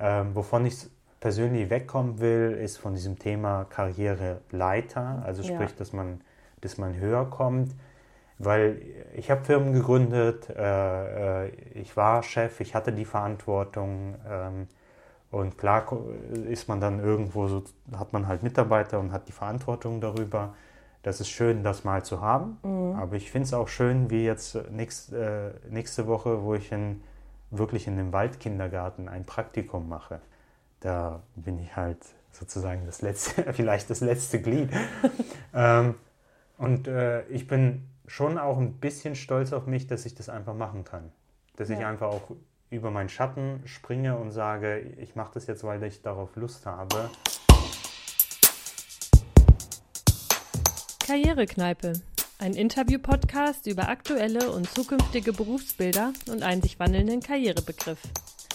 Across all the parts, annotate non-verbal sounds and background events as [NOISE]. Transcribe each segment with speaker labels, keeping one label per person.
Speaker 1: Ähm, wovon ich persönlich wegkommen will, ist von diesem Thema Karriereleiter, also sprich, ja. dass, man, dass man höher kommt. Weil ich habe Firmen gegründet, äh, äh, ich war Chef, ich hatte die Verantwortung ähm, und klar ist man dann irgendwo, so, hat man halt Mitarbeiter und hat die Verantwortung darüber. Das ist schön, das mal zu haben, mhm. aber ich finde es auch schön, wie jetzt nächst, äh, nächste Woche, wo ich in, wirklich in dem Waldkindergarten ein Praktikum mache da bin ich halt sozusagen das letzte, [LAUGHS] vielleicht das letzte Glied. [LAUGHS] ähm, und äh, ich bin schon auch ein bisschen stolz auf mich, dass ich das einfach machen kann. Dass ja. ich einfach auch über meinen Schatten springe und sage, ich mache das jetzt, weil ich darauf Lust habe.
Speaker 2: Karrierekneipe. Ein Interview-Podcast über aktuelle und zukünftige Berufsbilder und einen sich wandelnden Karrierebegriff.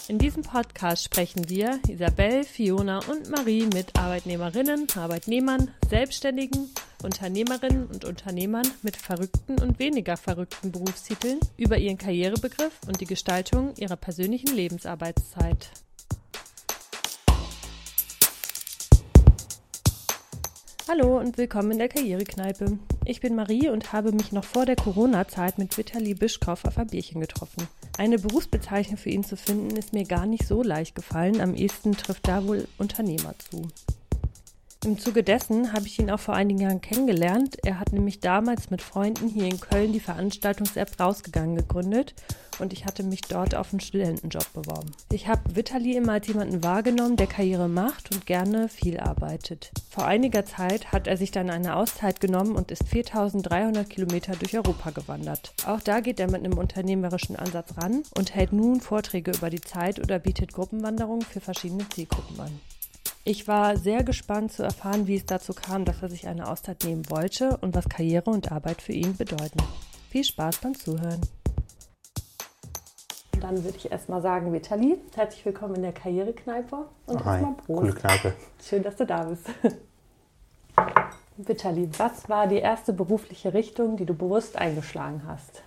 Speaker 2: In diesem Podcast sprechen wir, Isabel, Fiona und Marie, mit Arbeitnehmerinnen, Arbeitnehmern, Selbstständigen, Unternehmerinnen und Unternehmern mit verrückten und weniger verrückten Berufstiteln über ihren Karrierebegriff und die Gestaltung ihrer persönlichen Lebensarbeitszeit. Hallo und willkommen in der Karrierekneipe. Ich bin Marie und habe mich noch vor der Corona-Zeit mit Vitali Bischkow auf ein Bierchen getroffen. Eine Berufsbezeichnung für ihn zu finden, ist mir gar nicht so leicht gefallen. Am ehesten trifft da wohl Unternehmer zu. Im Zuge dessen habe ich ihn auch vor einigen Jahren kennengelernt. Er hat nämlich damals mit Freunden hier in Köln die Veranstaltungs-App Rausgegangen gegründet und ich hatte mich dort auf einen Studentenjob beworben. Ich habe Vitali immer als jemanden wahrgenommen, der Karriere macht und gerne viel arbeitet. Vor einiger Zeit hat er sich dann eine Auszeit genommen und ist 4300 Kilometer durch Europa gewandert. Auch da geht er mit einem unternehmerischen Ansatz ran und hält nun Vorträge über die Zeit oder bietet Gruppenwanderungen für verschiedene Zielgruppen an. Ich war sehr gespannt zu erfahren, wie es dazu kam, dass er sich eine Auszeit nehmen wollte und was Karriere und Arbeit für ihn bedeuten. Viel Spaß beim Zuhören. Dann würde ich erstmal sagen, Vitali, herzlich willkommen in der Karrierekneipe
Speaker 1: und Hi, erstmal Prost. Coole Kneipe.
Speaker 2: Schön, dass du da bist. Vitali, was war die erste berufliche Richtung, die du bewusst eingeschlagen hast?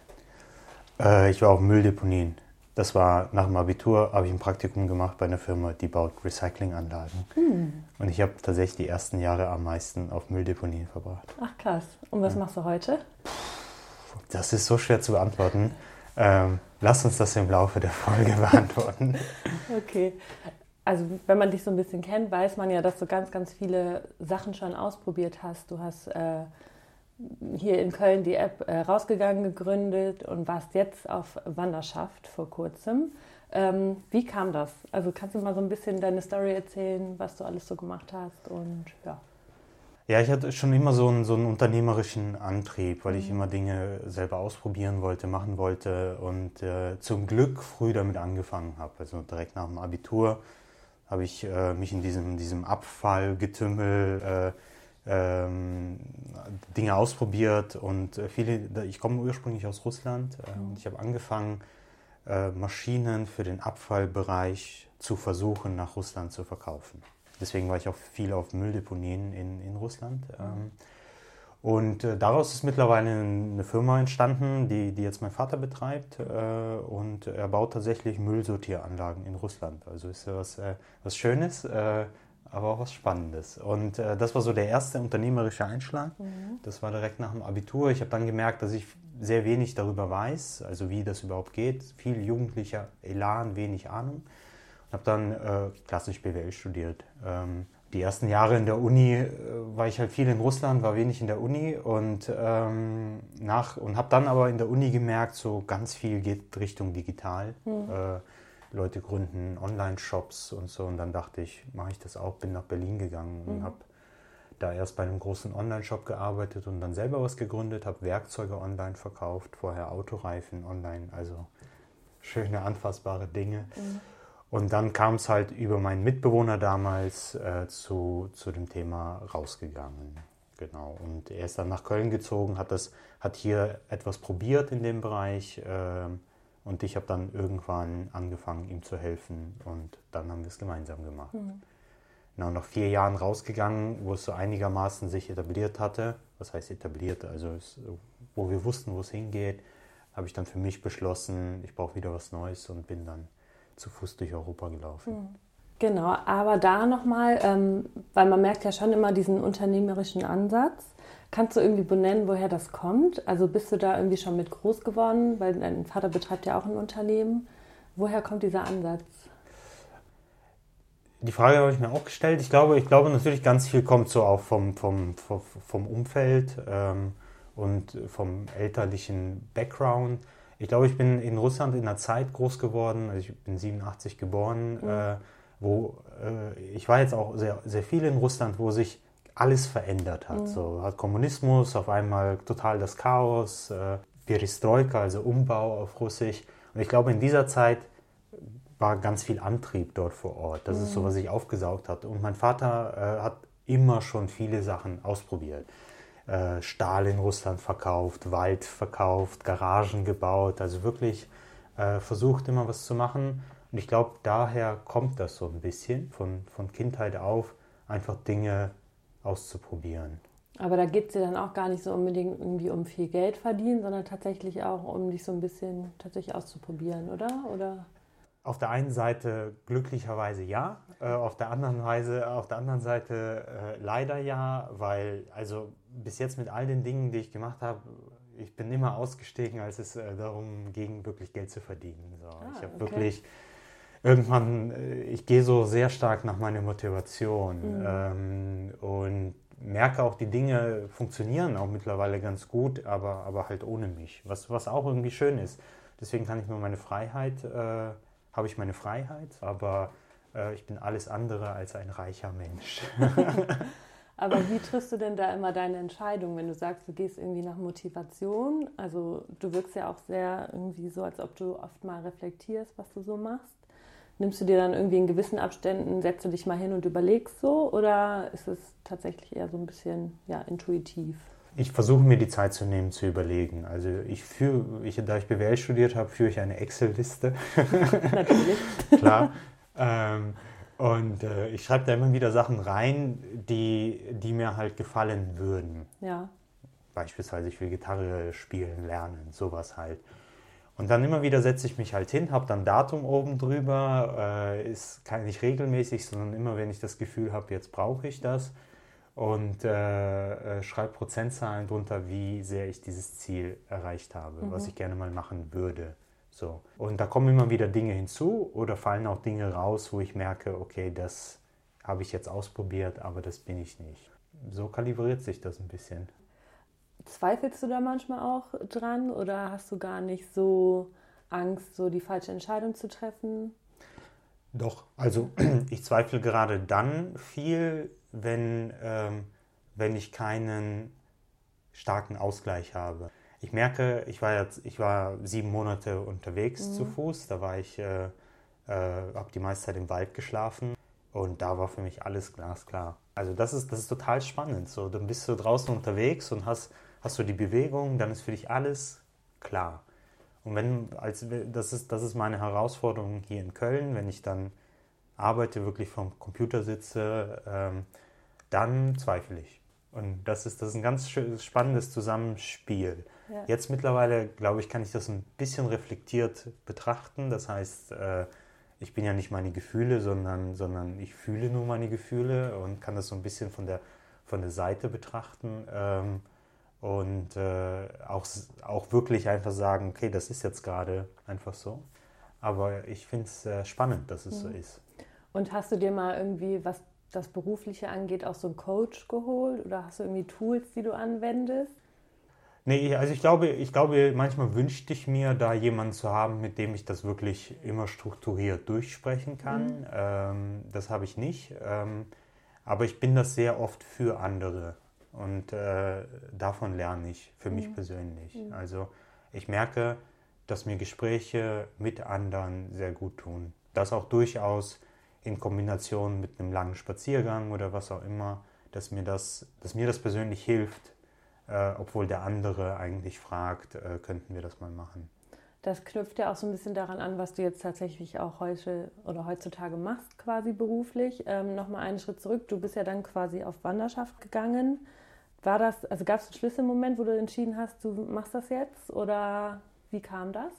Speaker 1: Äh, ich war auf Mülldeponien. Das war nach dem Abitur, habe ich ein Praktikum gemacht bei einer Firma, die baut Recyclinganlagen. Hm. Und ich habe tatsächlich die ersten Jahre am meisten auf Mülldeponien verbracht.
Speaker 2: Ach krass. Und was ja. machst du heute?
Speaker 1: Das ist so schwer zu beantworten. Ähm, lass uns das im Laufe der Folge [LAUGHS] beantworten.
Speaker 2: okay. Also wenn man dich so ein bisschen kennt, weiß man ja, dass du ganz, ganz viele Sachen schon ausprobiert hast. Du hast äh, hier in Köln die App äh, rausgegangen, gegründet und warst jetzt auf Wanderschaft vor kurzem. Ähm, wie kam das? Also kannst du mal so ein bisschen deine Story erzählen, was du alles so gemacht hast und ja.
Speaker 1: Ja, ich hatte schon immer so einen, so einen unternehmerischen Antrieb, weil ich mhm. immer Dinge selber ausprobieren wollte, machen wollte und äh, zum Glück früh damit angefangen habe. Also direkt nach dem Abitur habe ich äh, mich in diesem, diesem Abfallgetümmel äh, Dinge ausprobiert und äh, viele, ich komme ursprünglich aus Russland äh, und ich habe angefangen, äh, Maschinen für den Abfallbereich zu versuchen, nach Russland zu verkaufen. Deswegen war ich auch viel auf Mülldeponien in, in Russland. Ähm, und daraus ist mittlerweile eine Firma entstanden, die, die jetzt mein Vater betreibt. Und er baut tatsächlich Müllsortieranlagen in Russland. Also ist ja was, was Schönes aber auch was Spannendes. Und äh, das war so der erste unternehmerische Einschlag. Mhm. Das war direkt nach dem Abitur. Ich habe dann gemerkt, dass ich sehr wenig darüber weiß, also wie das überhaupt geht. Viel jugendlicher Elan, wenig Ahnung. Und habe dann äh, klassisch BWL studiert. Ähm, die ersten Jahre in der Uni äh, war ich halt viel in Russland, war wenig in der Uni und ähm, und habe dann aber in der Uni gemerkt, so ganz viel geht Richtung digital. Mhm. Leute gründen Online-Shops und so. Und dann dachte ich, mache ich das auch, bin nach Berlin gegangen und mhm. habe da erst bei einem großen Online-Shop gearbeitet und dann selber was gegründet, habe Werkzeuge online verkauft, vorher Autoreifen online, also schöne, anfassbare Dinge. Mhm. Und dann kam es halt über meinen Mitbewohner damals äh, zu, zu dem Thema rausgegangen. Genau. Und er ist dann nach Köln gezogen, hat, das, hat hier etwas probiert in dem Bereich. Äh, und ich habe dann irgendwann angefangen, ihm zu helfen und dann haben wir es gemeinsam gemacht. Mhm. Genau, nach vier Jahren rausgegangen, wo es so einigermaßen sich etabliert hatte. Was heißt etabliert? Also es, wo wir wussten, wo es hingeht, habe ich dann für mich beschlossen, ich brauche wieder was Neues und bin dann zu Fuß durch Europa gelaufen. Mhm.
Speaker 2: Genau, aber da nochmal, ähm, weil man merkt ja schon immer diesen unternehmerischen Ansatz. Kannst du irgendwie benennen, woher das kommt? Also bist du da irgendwie schon mit groß geworden, weil dein Vater betreibt ja auch ein Unternehmen. Woher kommt dieser Ansatz?
Speaker 1: Die Frage habe ich mir auch gestellt. Ich glaube, ich glaube natürlich ganz viel kommt so auch vom, vom, vom, Umfeld ähm, und vom elterlichen Background. Ich glaube, ich bin in Russland in einer Zeit groß geworden, also ich bin 87 geboren, mhm. äh, wo äh, ich war jetzt auch sehr, sehr viel in Russland, wo sich alles verändert hat. Mhm. So hat Kommunismus, auf einmal total das Chaos, äh, Perestroika, also Umbau auf Russisch. Und ich glaube, in dieser Zeit war ganz viel Antrieb dort vor Ort. Das mhm. ist so, mhm. was ich aufgesaugt hat. Und mein Vater äh, hat immer schon viele Sachen ausprobiert. Äh, Stahl in Russland verkauft, Wald verkauft, Garagen gebaut. Also wirklich äh, versucht immer was zu machen. Und ich glaube, daher kommt das so ein bisschen von, von Kindheit auf, einfach Dinge auszuprobieren.
Speaker 2: Aber da geht es dir dann auch gar nicht so unbedingt irgendwie um viel Geld verdienen, sondern tatsächlich auch um dich so ein bisschen tatsächlich auszuprobieren, oder? oder?
Speaker 1: Auf der einen Seite glücklicherweise ja, äh, auf der anderen Weise, auf der anderen Seite äh, leider ja, weil also bis jetzt mit all den Dingen, die ich gemacht habe, ich bin immer ausgestiegen, als es äh, darum ging, wirklich Geld zu verdienen. So, ah, ich habe okay. wirklich irgendwann, äh, ich gehe so sehr stark nach meiner Motivation mhm. ähm, und merke auch, die Dinge funktionieren auch mittlerweile ganz gut, aber, aber halt ohne mich, was, was auch irgendwie schön ist. Deswegen kann ich mir meine Freiheit, äh, habe ich meine Freiheit, aber äh, ich bin alles andere als ein reicher Mensch. [LAUGHS]
Speaker 2: aber wie [LAUGHS] triffst du denn da immer deine Entscheidung, wenn du sagst, du gehst irgendwie nach Motivation? Also du wirkst ja auch sehr irgendwie so, als ob du oft mal reflektierst, was du so machst. Nimmst du dir dann irgendwie in gewissen Abständen, setzt du dich mal hin und überlegst so oder ist es tatsächlich eher so ein bisschen ja, intuitiv?
Speaker 1: Ich versuche mir die Zeit zu nehmen, zu überlegen. Also ich führe, ich, da ich BWL studiert habe, führe ich eine Excel-Liste. [LAUGHS] [LAUGHS] Natürlich. Klar. Ähm, und äh, ich schreibe da immer wieder Sachen rein, die, die mir halt gefallen würden.
Speaker 2: Ja.
Speaker 1: Beispielsweise, ich will Gitarre spielen lernen, sowas halt. Und dann immer wieder setze ich mich halt hin, habe dann Datum oben drüber, äh, ist kann nicht regelmäßig, sondern immer, wenn ich das Gefühl habe, jetzt brauche ich das und äh, äh, schreibe Prozentzahlen drunter, wie sehr ich dieses Ziel erreicht habe, mhm. was ich gerne mal machen würde. So. Und da kommen immer wieder Dinge hinzu oder fallen auch Dinge raus, wo ich merke, okay, das habe ich jetzt ausprobiert, aber das bin ich nicht. So kalibriert sich das ein bisschen.
Speaker 2: Zweifelst du da manchmal auch dran oder hast du gar nicht so Angst, so die falsche Entscheidung zu treffen?
Speaker 1: Doch, also [CLEARS THROAT] ich zweifle gerade dann viel, wenn, ähm, wenn ich keinen starken Ausgleich habe. Ich merke, ich war jetzt, ich war sieben Monate unterwegs mhm. zu Fuß, da war ich, äh, äh, habe die meiste Zeit im Wald geschlafen und da war für mich alles glasklar. Also das ist, das ist total spannend. So, dann bist du draußen unterwegs und hast hast du die Bewegung, dann ist für dich alles klar. Und wenn, als, das, ist, das ist meine Herausforderung hier in Köln, wenn ich dann arbeite, wirklich vom Computer sitze, ähm, dann zweifle ich. Und das ist, das ist ein ganz spannendes Zusammenspiel. Ja. Jetzt mittlerweile, glaube ich, kann ich das ein bisschen reflektiert betrachten. Das heißt, äh, ich bin ja nicht meine Gefühle, sondern, sondern ich fühle nur meine Gefühle und kann das so ein bisschen von der, von der Seite betrachten. Ähm, und äh, auch, auch wirklich einfach sagen, okay, das ist jetzt gerade einfach so. Aber ich finde es äh, spannend, dass es mhm. so ist.
Speaker 2: Und hast du dir mal irgendwie, was das Berufliche angeht, auch so einen Coach geholt? Oder hast du irgendwie Tools, die du anwendest?
Speaker 1: Nee, also ich glaube, ich glaube, manchmal wünschte ich mir, da jemanden zu haben, mit dem ich das wirklich immer strukturiert durchsprechen kann. Mhm. Ähm, das habe ich nicht. Ähm, aber ich bin das sehr oft für andere. Und äh, davon lerne ich für mhm. mich persönlich. Mhm. Also ich merke, dass mir Gespräche mit anderen sehr gut tun. Das auch durchaus in Kombination mit einem langen Spaziergang oder was auch immer, dass mir das, dass mir das persönlich hilft, äh, obwohl der andere eigentlich fragt, äh, könnten wir das mal machen.
Speaker 2: Das knüpft ja auch so ein bisschen daran an, was du jetzt tatsächlich auch heute oder heutzutage machst, quasi beruflich. Ähm, Nochmal einen Schritt zurück. Du bist ja dann quasi auf Wanderschaft gegangen. War das, also gab es einen Schlüsselmoment, wo du entschieden hast, du machst das jetzt oder wie kam das?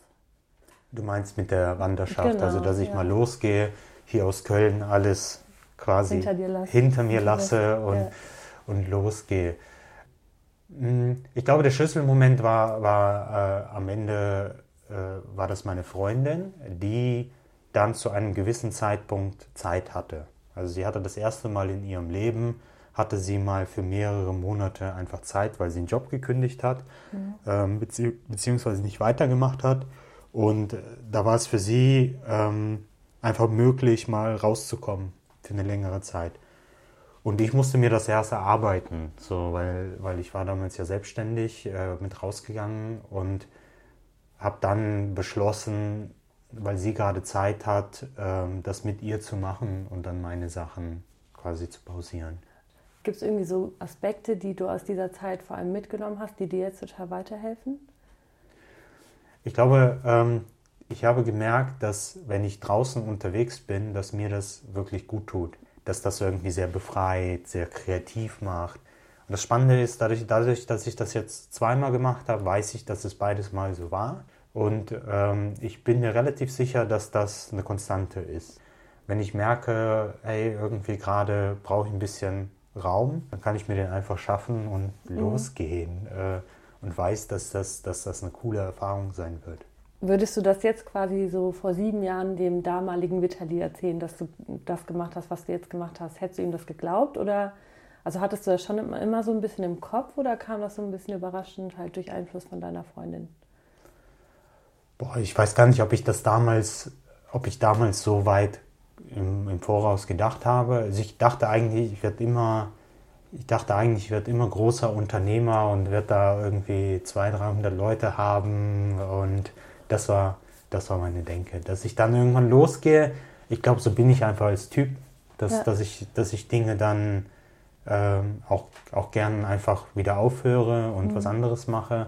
Speaker 1: Du meinst mit der Wanderschaft, genau, also dass ich ja. mal losgehe. hier aus Köln alles quasi
Speaker 2: Hinter
Speaker 1: hinter mir lasse und,
Speaker 2: Ja.
Speaker 1: und losgehe. Mm, Ich glaube, der Schlüsselmoment war, war äh, am Ende äh, war das meine Freundin, die dann zu einem gewissen Zeitpunkt Zeit hatte. Also sie hatte das erste Mal in ihrem Leben, hatte sie mal für mehrere Monate einfach Zeit, weil sie einen Job gekündigt hat, ähm, bezieh beziehungsweise nicht weitergemacht hat. Und äh, da war es für sie ähm, einfach möglich, mal rauszukommen für eine längere Zeit. Und ich musste mir das erst erarbeiten, so, weil, weil ich war damals ja selbstständig äh, mit rausgegangen und habe dann beschlossen, weil sie gerade Zeit hat, ähm, das mit ihr zu machen und dann meine Sachen quasi zu pausieren.
Speaker 2: Gibt es irgendwie so Aspekte, die du aus dieser Zeit vor allem mitgenommen hast, die dir jetzt total weiterhelfen?
Speaker 1: Ich glaube, ähm, ich habe gemerkt, dass wenn ich draußen unterwegs bin, dass mir das wirklich gut tut. Dass das irgendwie sehr befreit, sehr kreativ macht. Und das Spannende ist, dadurch, dadurch dass ich das jetzt zweimal gemacht habe, weiß ich, dass es beides mal so war. Und ähm, ich bin mir relativ sicher, dass das eine Konstante ist. Wenn ich merke, hey, irgendwie gerade brauche ich ein bisschen Raum, dann kann ich mir den einfach schaffen und losgehen. Äh, und weiß, dass das, dass das eine coole Erfahrung sein wird.
Speaker 2: Würdest du das jetzt quasi so vor sieben Jahren dem damaligen Vitali erzählen, dass du das gemacht hast, was du jetzt gemacht hast? Hättest du ihm das geglaubt oder also hattest du das schon immer, immer so ein bisschen im Kopf oder kam das so ein bisschen überraschend halt durch Einfluss von deiner Freundin?
Speaker 1: Boah, ich weiß gar nicht, ob ich das damals, ob ich damals so weit im, im Voraus gedacht habe. Also ich dachte eigentlich, ich werde immer, ich dachte eigentlich, ich werde immer großer Unternehmer und werde da irgendwie 200, 300 Leute haben und das war, das war meine Denke. Dass ich dann irgendwann losgehe, ich glaube, so bin ich einfach als Typ, dass,
Speaker 2: Ja.
Speaker 1: dass, ich, dass ich Dinge dann ähm, auch, auch gern einfach wieder aufhöre und was anderes mache.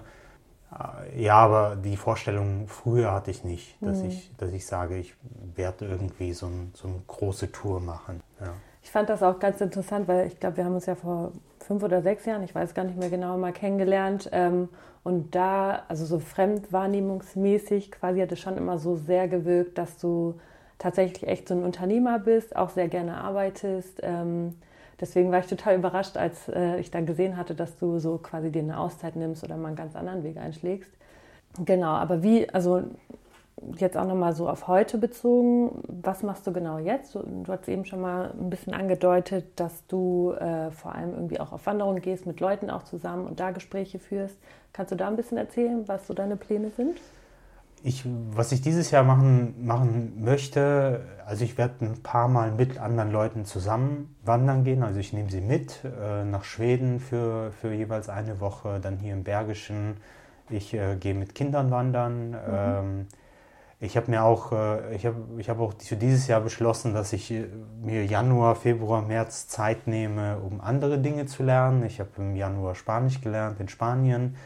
Speaker 1: Äh, Ja, aber die Vorstellung früher hatte ich nicht, dass, ich, dass ich sage, ich werde irgendwie so, ein, so eine große Tour machen. Ja.
Speaker 2: Ich fand das auch ganz interessant, weil ich glaube, wir haben uns ja vor fünf oder sechs Jahren, ich weiß gar nicht mehr genau, mal kennengelernt. Ähm, und da, also so fremdwahrnehmungsmäßig, quasi hat es schon immer so sehr gewirkt, dass du tatsächlich echt so ein Unternehmer bist, auch sehr gerne arbeitest. Ähm, deswegen war ich total überrascht, als äh, ich dann gesehen hatte, dass du so quasi dir eine Auszeit nimmst oder mal einen ganz anderen Weg einschlägst. Genau, aber wie, also jetzt auch nochmal so auf heute bezogen, was machst du genau jetzt? Du, du hast eben schon mal ein bisschen angedeutet, dass du äh, vor allem irgendwie auch auf Wanderungen gehst, mit Leuten auch zusammen und da Gespräche führst. Kannst du da ein bisschen erzählen, was so deine Pläne sind?
Speaker 1: Ich, was ich dieses Jahr machen, machen möchte, also ich werde ein paar Mal mit anderen Leuten zusammen wandern gehen. Also ich nehme sie mit äh, nach Schweden für, für jeweils eine Woche, dann hier im Bergischen. Ich äh, gehe mit Kindern wandern. Ähm, ich habe mir auch, äh, ich habe ich hab auch für dieses Jahr beschlossen, dass ich äh, mir Januar, Februar, März Zeit nehme, um andere Dinge zu lernen. Ich habe im Januar Spanisch gelernt in Spanien.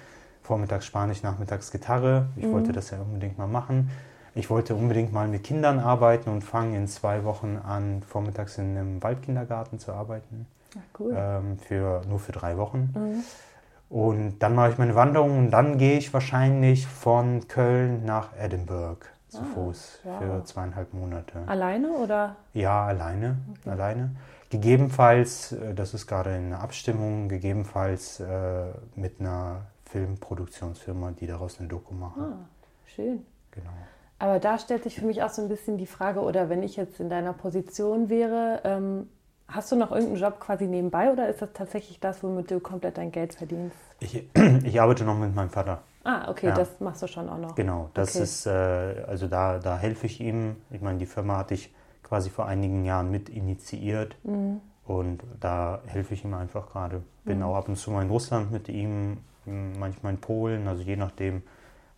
Speaker 1: Vormittags Spanisch, nachmittags Gitarre. Ich wollte das ja unbedingt mal machen. Ich wollte unbedingt mal mit Kindern arbeiten und fange in zwei Wochen an, vormittags in einem Waldkindergarten zu arbeiten.
Speaker 2: Ach, cool.
Speaker 1: Ähm, für, nur für drei Wochen. Und dann mache ich meine Wanderung und dann gehe ich wahrscheinlich von Köln nach Edinburgh zu Fuß
Speaker 2: wow.
Speaker 1: für zweieinhalb Monate.
Speaker 2: Alleine oder?
Speaker 1: Ja, alleine, alleine. Gegebenenfalls, äh, das ist gerade in der Abstimmung, gegebenenfalls äh, mit einer Filmproduktionsfirma, die daraus eine Doku machen.
Speaker 2: Ah, schön.
Speaker 1: Genau.
Speaker 2: Aber da stellt sich für mich auch so ein bisschen die Frage, oder wenn ich jetzt in deiner Position wäre, ähm, hast du noch irgendeinen Job quasi nebenbei oder ist das tatsächlich das, womit du komplett dein Geld verdienst?
Speaker 1: Ich, [CLEARS THROAT] ich arbeite noch mit meinem Vater.
Speaker 2: Ah, okay,
Speaker 1: Ja.
Speaker 2: das machst du schon auch noch.
Speaker 1: Genau, das
Speaker 2: Okay.
Speaker 1: ist, äh, also da, da helfe ich ihm. Ich meine, die Firma hatte ich quasi vor einigen Jahren mit initiiert
Speaker 2: Mhm.
Speaker 1: und da helfe ich ihm einfach gerade. Bin auch ab und zu mal in Russland mit ihm, manchmal in Polen, also je nachdem,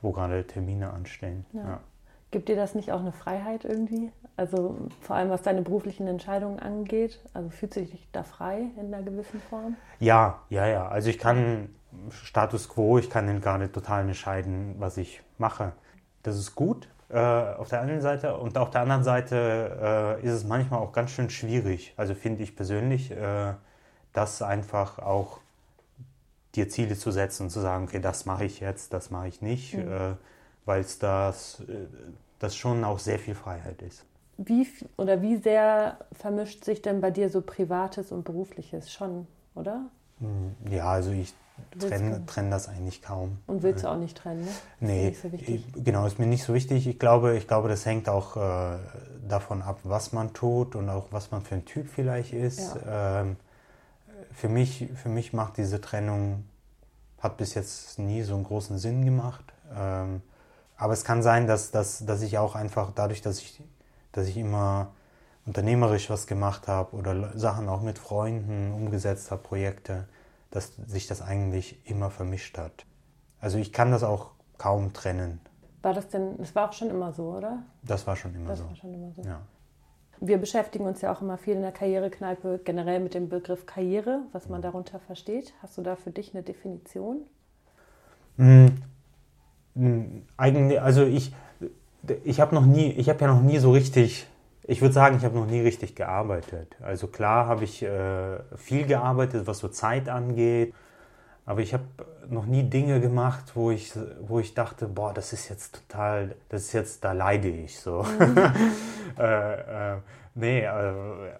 Speaker 1: wo gerade Termine anstehen.
Speaker 2: Ja.
Speaker 1: Ja.
Speaker 2: Gibt dir das nicht auch eine Freiheit irgendwie? Also vor allem was deine beruflichen Entscheidungen angeht? Also fühlst du dich da frei in einer gewissen Form?
Speaker 1: Ja, ja, ja. Also ich kann Status quo, ich kann gerade total entscheiden, was ich mache. Das ist gut äh, auf der einen Seite und auf der anderen Seite äh, ist es manchmal auch ganz schön schwierig. Also finde ich persönlich, äh, das einfach auch dir Ziele zu setzen und zu sagen, okay, das mache ich jetzt, das mache ich nicht, äh, weil es das, äh, das schon auch sehr viel Freiheit ist.
Speaker 2: wie oder wie sehr vermischt sich denn bei dir so Privates und Berufliches schon, oder?
Speaker 1: Hm, ja, also ich trenne trenn das eigentlich kaum.
Speaker 2: Und willst du auch nicht trennen, ne?
Speaker 1: Nee, ist so genau, ist mir nicht so wichtig. Ich glaube, ich glaube das hängt auch äh, davon ab, was man tut und auch was man für ein Typ vielleicht ist. Ja. Ähm, für, mich, für mich macht diese Trennung, hat bis jetzt nie so einen großen Sinn gemacht. Ähm, aber es kann sein, dass, dass, dass ich auch einfach dadurch, dass ich, dass ich immer unternehmerisch was gemacht habe oder Sachen auch mit Freunden umgesetzt habe, Projekte, dass sich das eigentlich immer vermischt hat. Also ich kann das auch kaum trennen.
Speaker 2: War das denn, das war auch schon immer so, oder?
Speaker 1: Das war schon immer das so. War schon immer so. Ja.
Speaker 2: Wir beschäftigen uns ja auch immer viel in der Karrierekneipe generell mit dem Begriff Karriere, was man darunter versteht. Hast du da für dich eine Definition?
Speaker 1: Mhm. Eigentlich, also ich, ich habe noch nie, ich habe ja noch nie so richtig ich würde sagen, ich habe noch nie richtig gearbeitet. Also klar habe ich äh, viel gearbeitet, was so Zeit angeht, aber ich habe noch nie Dinge gemacht, wo ich, wo ich dachte, boah, das ist jetzt total, das ist jetzt, da leide ich so. Mhm. [LAUGHS] äh, äh, nee, äh,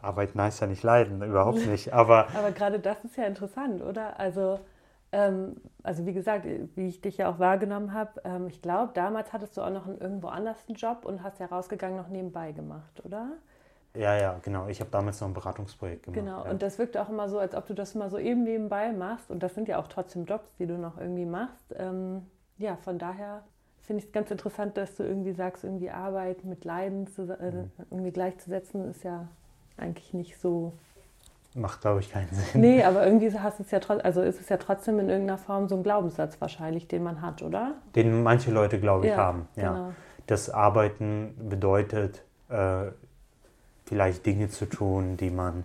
Speaker 1: arbeiten heißt ja nicht leiden, überhaupt nicht. Aber, [LAUGHS]
Speaker 2: aber gerade das ist ja interessant, oder? Also ähm, also wie gesagt, wie ich dich ja auch wahrgenommen habe, ähm, ich glaube, damals hattest du auch noch einen, irgendwo anders einen Job und hast ja rausgegangen noch nebenbei gemacht, oder?
Speaker 1: Ja, ja, genau. Ich habe damals noch ein Beratungsprojekt gemacht.
Speaker 2: Genau,
Speaker 1: ja.
Speaker 2: und das wirkt auch immer so, als ob du das mal so eben nebenbei machst. Und das sind ja auch trotzdem Jobs, die du noch irgendwie machst. Ähm, ja, von daher finde ich es ganz interessant, dass du irgendwie sagst, irgendwie Arbeit mit Leiden zu, äh, mhm. irgendwie gleichzusetzen, ist ja eigentlich nicht so
Speaker 1: macht, glaube ich, keinen Sinn.
Speaker 2: Nee, aber irgendwie hast es ja also ist es ja trotzdem in irgendeiner Form so ein Glaubenssatz wahrscheinlich, den man hat, oder?
Speaker 1: Den manche Leute, glaube ich, ja, haben. Ja. Genau. Das Arbeiten bedeutet, äh, vielleicht Dinge zu tun, die man,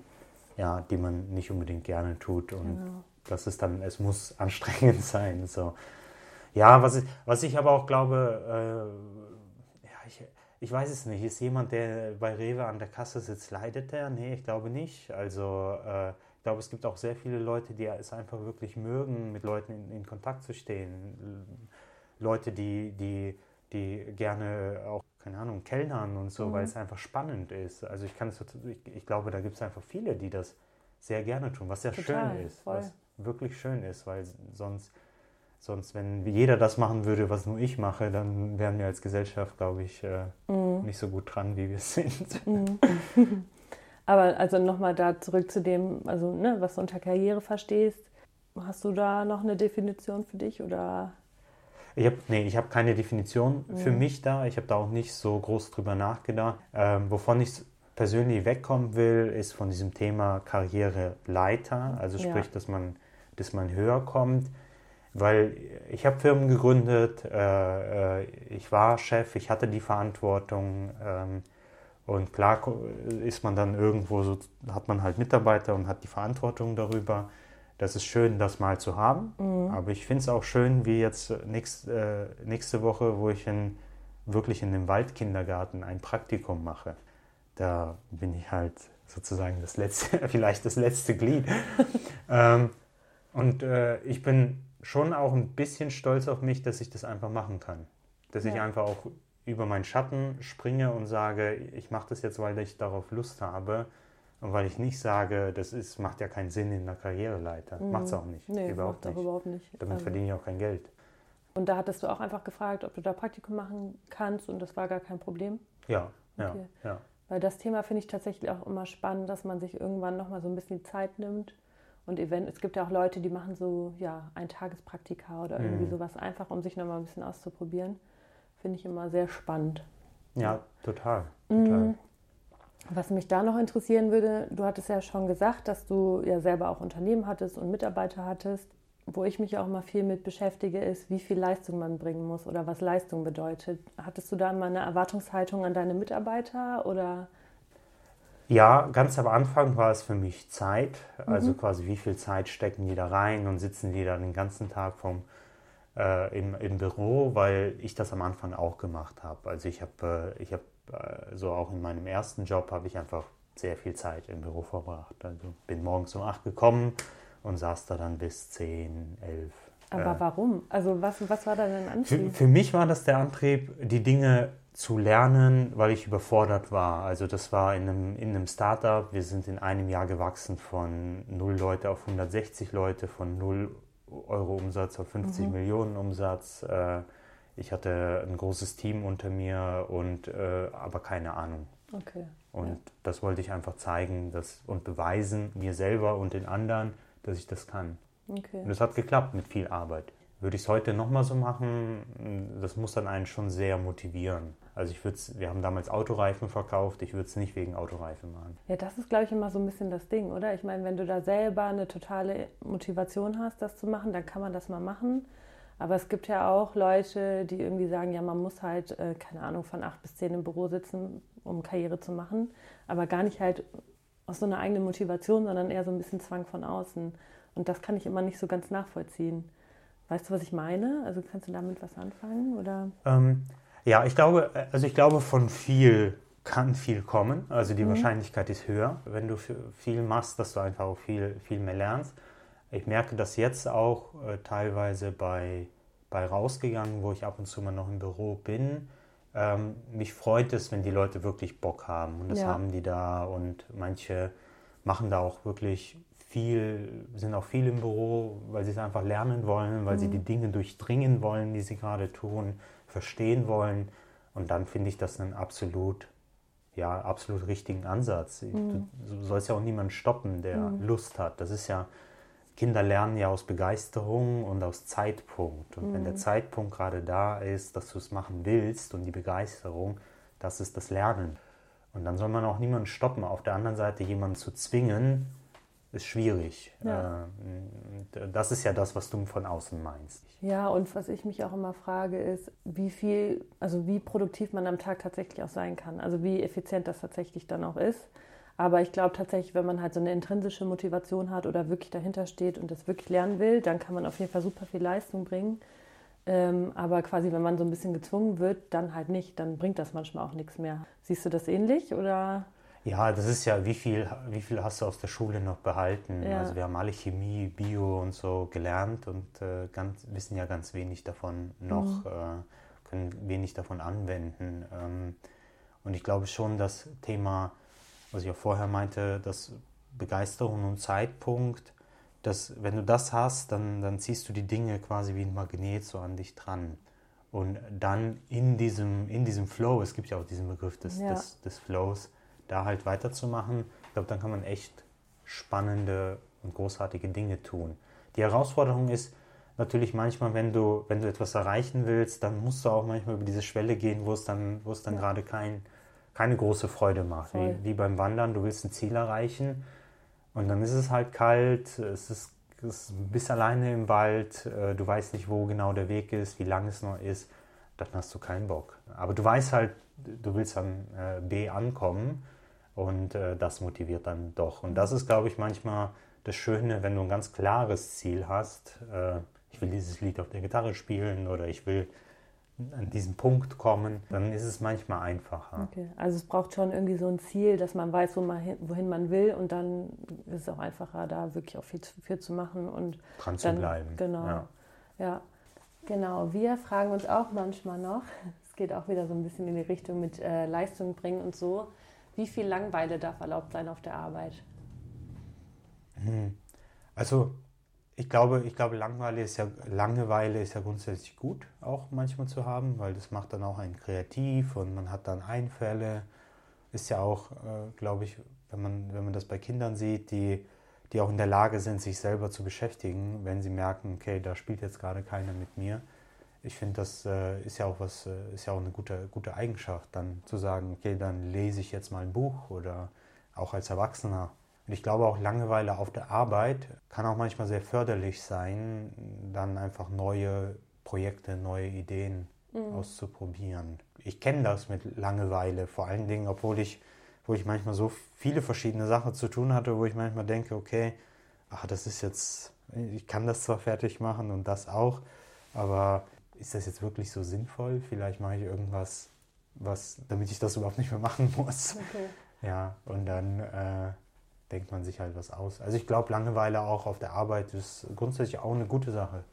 Speaker 1: ja, die man nicht unbedingt gerne tut. Und genau. das ist dann, es muss [LAUGHS] anstrengend sein. So. Ja, was ich, was ich aber auch glaube, äh, ich weiß es nicht. Ist jemand, der bei Rewe an der Kasse sitzt, leidet der? Nee, ich glaube nicht. Also äh, ich glaube, es gibt auch sehr viele Leute, die es einfach wirklich mögen, mit Leuten in, in Kontakt zu stehen. Leute, die, die, die gerne auch, keine Ahnung, kellnern und so, mhm. weil es einfach spannend ist. Also ich kann es, ich, ich glaube, da gibt es einfach viele, die das sehr gerne tun, was sehr Total, schön ist. Voll. Was wirklich schön ist, weil sonst Sonst, wenn jeder das machen würde, was nur ich mache, dann wären wir als Gesellschaft, glaube ich, äh, mm. nicht so gut dran, wie wir [LAUGHS] sind. Mm. [LAUGHS]
Speaker 2: Aber also nochmal da zurück zu dem, also ne, was du unter Karriere verstehst. Hast du da noch eine Definition für dich oder?
Speaker 1: Ich habe nee, ich keine Definition für mich da. Ich habe da auch nicht so groß drüber nachgedacht. Ähm, wovon ich persönlich wegkommen will, ist von diesem Thema Karriereleiter. Also sprich, ja. dass man, dass man höher kommt weil ich habe Firmen gegründet, äh, äh, ich war Chef, ich hatte die Verantwortung ähm, und klar ist man dann irgendwo so, hat man halt Mitarbeiter und hat die Verantwortung darüber. Das ist schön, das mal zu haben, mhm. aber ich finde es auch schön, wie jetzt nächst, äh, nächste Woche, wo ich in, wirklich in dem Waldkindergarten ein Praktikum mache. Da bin ich halt sozusagen das letzte, [LAUGHS] vielleicht das letzte Glied. [LAUGHS] ähm, und äh, ich bin schon auch ein bisschen stolz auf mich, dass ich das einfach machen kann. Dass ja. ich einfach auch über meinen Schatten springe und sage, ich mache das jetzt, weil ich darauf Lust habe. Und weil ich nicht sage, das ist, macht ja keinen Sinn in der Karriereleiter. Mhm. Macht es auch nicht. Nee, überhaupt, nicht. überhaupt nicht. Damit also. verdiene ich auch kein Geld.
Speaker 2: Und da hattest du auch einfach gefragt, ob du da Praktikum machen kannst und das war gar kein Problem?
Speaker 1: Ja, okay. ja, ja.
Speaker 2: Weil das Thema finde ich tatsächlich auch immer spannend, dass man sich irgendwann nochmal so ein bisschen Zeit nimmt und Event, es gibt ja auch Leute, die machen so ja, ein Tagespraktika oder irgendwie mhm. sowas einfach, um sich nochmal ein bisschen auszuprobieren. Finde ich immer sehr spannend.
Speaker 1: Ja, total. Mhm.
Speaker 2: Was mich da noch interessieren würde, du hattest ja schon gesagt, dass du ja selber auch Unternehmen hattest und Mitarbeiter hattest. Wo ich mich auch mal viel mit beschäftige, ist, wie viel Leistung man bringen muss oder was Leistung bedeutet. Hattest du da mal eine Erwartungshaltung an deine Mitarbeiter oder
Speaker 1: ja, ganz am Anfang war es für mich Zeit. Also mhm. quasi, wie viel Zeit stecken die da rein und sitzen die da den ganzen Tag vom, äh, im, im Büro, weil ich das am Anfang auch gemacht habe. Also ich habe, äh, ich äh, so auch in meinem ersten Job habe ich einfach sehr viel Zeit im Büro verbracht. Also bin morgens um acht gekommen und saß da dann bis zehn, elf.
Speaker 2: Aber äh, warum? Also was, was war da dein Antrieb?
Speaker 1: Für, für mich war das der Antrieb, die Dinge zu lernen, weil ich überfordert war. Also das war in einem, in einem Startup. Wir sind in einem Jahr gewachsen von 0 Leute auf 160 Leute, von 0 Euro Umsatz auf 50 mhm. Millionen Umsatz. Äh, ich hatte ein großes Team unter mir und äh, aber keine Ahnung.
Speaker 2: Okay.
Speaker 1: Und ja. das wollte ich einfach zeigen dass, und beweisen, mir selber und den anderen, dass ich das kann. Okay. Und es hat geklappt mit viel Arbeit. Würde ich es heute nochmal so machen, das muss dann einen schon sehr motivieren. Also ich würde wir haben damals Autoreifen verkauft, ich würde es nicht wegen Autoreifen machen.
Speaker 2: Ja, das ist, glaube ich, immer so ein bisschen das Ding, oder? Ich meine, wenn du da selber eine totale Motivation hast, das zu machen, dann kann man das mal machen. Aber es gibt ja auch Leute, die irgendwie sagen, ja, man muss halt, äh, keine Ahnung, von acht bis zehn im Büro sitzen, um Karriere zu machen, aber gar nicht halt aus so einer eigenen Motivation, sondern eher so ein bisschen Zwang von außen. Und das kann ich immer nicht so ganz nachvollziehen. Weißt du, was ich meine? Also kannst du damit was anfangen? Oder?
Speaker 1: Ähm, ja, ich glaube, also ich glaube, von viel kann viel kommen. Also die mhm. Wahrscheinlichkeit ist höher, wenn du viel machst, dass du einfach auch viel, viel mehr lernst. Ich merke das jetzt auch äh, teilweise bei, bei rausgegangen, wo ich ab und zu mal noch im Büro bin. Ähm, mich freut es, wenn die Leute wirklich Bock haben und das ja. haben die da und manche machen da auch wirklich viel, sind auch viel im Büro, weil sie es einfach lernen wollen, weil mhm. sie die Dinge durchdringen wollen, die sie gerade tun, verstehen wollen. Und dann finde ich das einen absolut, ja, absolut richtigen Ansatz. Mhm. Du, sollst ja auch niemanden stoppen, der mhm. Lust hat. Das ist ja, Kinder lernen ja aus Begeisterung und aus Zeitpunkt. Und wenn der mhm. Zeitpunkt gerade da ist, dass du es machen willst und die Begeisterung, das ist das Lernen. Und dann soll man auch niemanden stoppen. Auf der anderen Seite jemanden zu zwingen, ist schwierig. Ja. Äh, das ist ja das, was du von außen meinst.
Speaker 2: Ja, und was ich mich auch immer frage, ist, wie viel, also wie produktiv man am Tag tatsächlich auch sein kann. Also wie effizient das tatsächlich dann auch ist. Aber ich glaube tatsächlich, wenn man halt so eine intrinsische Motivation hat oder wirklich dahinter steht und das wirklich lernen will, dann kann man auf jeden Fall super viel Leistung bringen. Ähm, aber quasi, wenn man so ein bisschen gezwungen wird, dann halt nicht. Dann bringt das manchmal auch nichts mehr. Siehst du das ähnlich oder?
Speaker 1: Ja, das ist ja, wie viel, wie viel hast du aus der Schule noch behalten? Ja. Also wir haben alle Chemie, Bio und so gelernt und äh, ganz, wissen ja ganz wenig davon noch, mhm. äh, können wenig davon anwenden. Ähm, und ich glaube schon, das Thema, was ich auch vorher meinte, das Begeisterung und Zeitpunkt, dass wenn du das hast, dann, dann ziehst du die Dinge quasi wie ein Magnet so an dich dran. Und dann in diesem, in diesem Flow, es gibt ja auch diesen Begriff des, ja. des, des Flows, da halt weiterzumachen. Ich glaube, dann kann man echt spannende und großartige Dinge tun. Die Herausforderung ist natürlich manchmal, wenn du, wenn du etwas erreichen willst, dann musst du auch manchmal über diese Schwelle gehen, wo es dann, wo es dann ja. gerade kein, keine große Freude macht. Wie, wie, beim Wandern, du willst ein Ziel erreichen und dann ist es halt kalt, es ist, es bist alleine im Wald, äh, du weißt nicht, wo genau der Weg ist, wie lang es noch ist, dann hast du keinen Bock. Aber du weißt halt, du willst an äh, B ankommen und äh, das motiviert dann doch. Und das ist, glaube ich, manchmal das Schöne, wenn du ein ganz klares Ziel hast. Ich will dieses Lied auf der Gitarre spielen oder ich will an diesen Punkt kommen, dann ist es manchmal einfacher.
Speaker 2: Okay, also es braucht schon irgendwie so ein Ziel, dass man weiß, wo man hin, wohin man will und dann ist es auch einfacher, da wirklich auch viel für zu machen und
Speaker 1: dran zu bleiben.
Speaker 2: Genau. Ja. ja. genau. Wir fragen uns auch manchmal noch, [LAUGHS] es geht auch wieder so ein bisschen in die Richtung mit äh, Leistung bringen und so. Wie viel Langweile darf erlaubt sein auf der Arbeit?
Speaker 1: Hm. Also ich glaube, ich glaube Langeweile, ist ja, Langeweile ist ja grundsätzlich gut, auch manchmal zu haben, weil das macht dann auch einen kreativ und man hat dann Einfälle. Ist ja auch, äh, glaube ich, wenn man, wenn man das bei Kindern sieht, die, die auch in der Lage sind, sich selber zu beschäftigen, wenn sie merken, okay, da spielt jetzt gerade keiner mit mir, ich finde, das äh, ist ja auch was, äh, ist ja auch eine gute, gute Eigenschaft, dann zu sagen, okay, dann lese ich jetzt mal ein Buch oder auch als Erwachsener. Und ich glaube auch Langeweile auf der Arbeit kann auch manchmal sehr förderlich sein, dann einfach neue Projekte, neue Ideen mhm. auszuprobieren. Ich kenne das mit Langeweile, vor allen Dingen, obwohl ich, wo ich manchmal so viele verschiedene Sachen zu tun hatte, wo ich manchmal denke, okay, ach, das ist jetzt, ich kann das zwar fertig machen und das auch, aber ist das jetzt wirklich so sinnvoll? Vielleicht mache ich irgendwas, was, damit ich das überhaupt nicht mehr machen muss. Okay. Ja, und dann äh, denkt man sich halt was aus. Also ich glaube, Langeweile auch auf der Arbeit ist grundsätzlich auch eine gute Sache.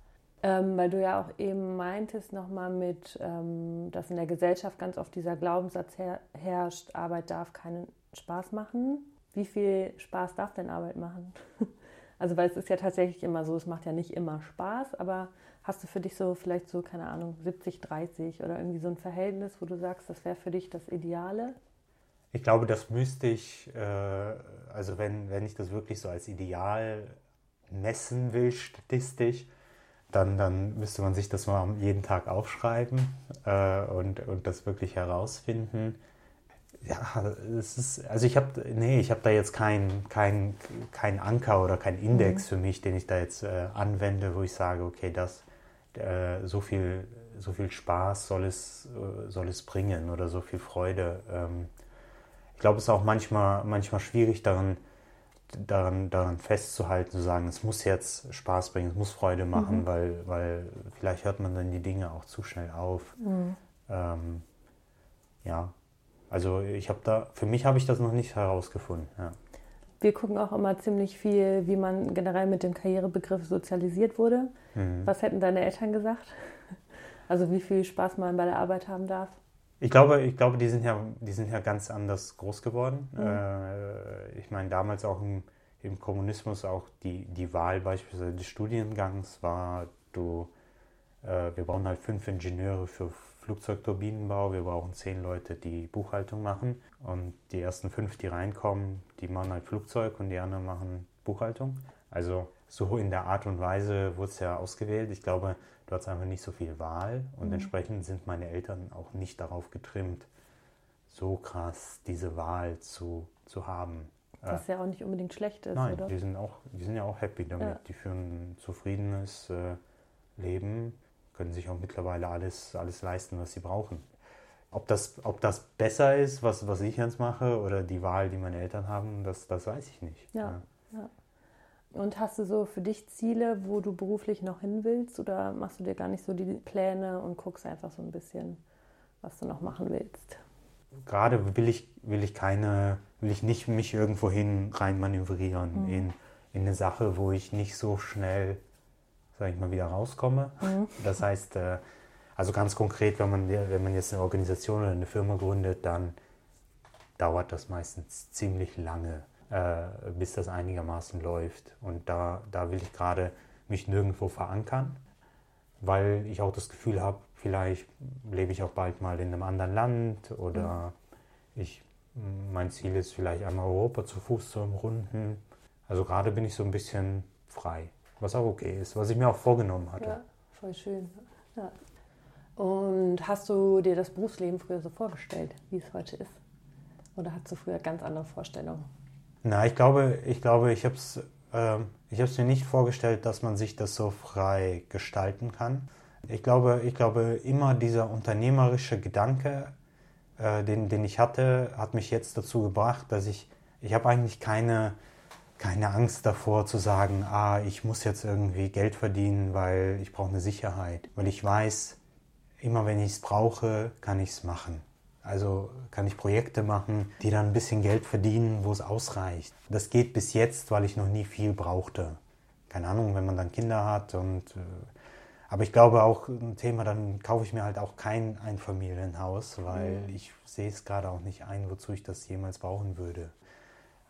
Speaker 2: Ähm, weil du ja auch eben meintest nochmal mit, ähm, dass in der Gesellschaft ganz oft dieser Glaubenssatz her herrscht, Arbeit darf keinen Spaß machen. Wie viel Spaß darf denn Arbeit machen? [LAUGHS] also weil es ist ja tatsächlich immer so, es macht ja nicht immer Spaß, aber hast du für dich so vielleicht so, keine Ahnung, 70, 30 oder irgendwie so ein Verhältnis, wo du sagst, das wäre für dich das Ideale?
Speaker 1: Ich glaube, das müsste ich, äh, also wenn, wenn ich das wirklich so als Ideal messen will, statistisch, dann, dann müsste man sich das mal jeden Tag aufschreiben äh, und, und das wirklich herausfinden. Ja, es ist, also ich habe, nee, ich habe da jetzt keinen kein, kein Anker oder keinen Index mhm. für mich, den ich da jetzt äh, anwende, wo ich sage, okay, das, so, viel, so viel Spaß soll es, soll es bringen oder so viel Freude. Ähm, glaube, es ist auch manchmal, manchmal schwierig daran, daran, daran festzuhalten, zu sagen, es muss jetzt Spaß bringen, es muss Freude machen, mhm. weil, weil vielleicht hört man dann die Dinge auch zu schnell auf. Mhm. Ähm, ja, also ich habe da, für mich habe ich das noch nicht herausgefunden. Ja.
Speaker 2: Wir gucken auch immer ziemlich viel, wie man generell mit dem Karrierebegriff sozialisiert wurde. Mhm. Was hätten deine Eltern gesagt? Also wie viel Spaß man bei der Arbeit haben darf?
Speaker 1: Ich glaube, ich glaube, die sind ja, die sind ja ganz anders groß geworden. Mhm. Äh, ich meine, damals auch im, im, Kommunismus auch die, die Wahl beispielsweise des Studiengangs war, du, äh, wir brauchen halt fünf Ingenieure für Flugzeugturbinenbau, wir brauchen zehn Leute, die Buchhaltung machen und die ersten fünf, die reinkommen, die machen halt Flugzeug und die anderen machen Buchhaltung. Also so in der Art und Weise wurde es ja ausgewählt. Ich glaube, du hattest einfach nicht so viel Wahl und mhm. entsprechend sind meine Eltern auch nicht darauf getrimmt, so krass diese Wahl zu, zu haben.
Speaker 2: Was ja auch nicht unbedingt schlecht ist,
Speaker 1: Nein, oder? Die sind, auch, die sind ja auch happy damit. Ja. Die führen ein zufriedenes äh, Leben, können sich auch mittlerweile alles, alles leisten, was sie brauchen. Ob das, ob das besser ist, was, was ich jetzt mache, oder die Wahl, die meine Eltern haben, das, das weiß ich nicht.
Speaker 2: Ja, ja. ja. Und hast du so für dich Ziele, wo du beruflich noch hin willst oder machst du dir gar nicht so die Pläne und guckst einfach so ein bisschen, was du noch machen willst?
Speaker 1: Gerade will ich, will ich keine, will ich nicht mich irgendwo hin reinmanövrieren mhm. in, in eine Sache, wo ich nicht so schnell, sag ich mal, wieder rauskomme. Mhm. Das heißt, äh, also ganz konkret, wenn man, wenn man jetzt eine Organisation oder eine Firma gründet, dann dauert das meistens ziemlich lange äh, bis das einigermaßen läuft. Und da, da will ich gerade mich nirgendwo verankern, weil ich auch das Gefühl habe, vielleicht lebe ich auch bald mal in einem anderen Land oder mhm. ich, mein Ziel ist vielleicht einmal Europa zu Fuß zu umrunden. Also gerade bin ich so ein bisschen frei, was auch okay ist, was ich mir auch vorgenommen hatte.
Speaker 2: Ja, voll schön. Ja. Und hast du dir das Berufsleben früher so vorgestellt, wie es heute ist? Oder hast du früher ganz andere Vorstellungen?
Speaker 1: Na, ich glaube, ich glaube, ich habe es äh, ich mir nicht vorgestellt, dass man sich das so frei gestalten kann. Ich glaube, ich glaube, immer dieser unternehmerische Gedanke, äh, den, den ich hatte, hat mich jetzt dazu gebracht, dass ich, ich habe eigentlich keine, keine Angst davor zu sagen, ah, ich muss jetzt irgendwie Geld verdienen, weil ich brauche eine Sicherheit. Weil ich weiß, immer wenn ich es brauche, kann ich es machen. Also kann ich Projekte machen, die dann ein bisschen Geld verdienen, wo es ausreicht. Das geht bis jetzt, weil ich noch nie viel brauchte. Keine Ahnung, wenn man dann Kinder hat und äh, aber ich glaube auch ein Thema, dann kaufe ich mir halt auch kein Einfamilienhaus, weil mhm. ich sehe es gerade auch nicht ein, wozu ich das jemals brauchen würde.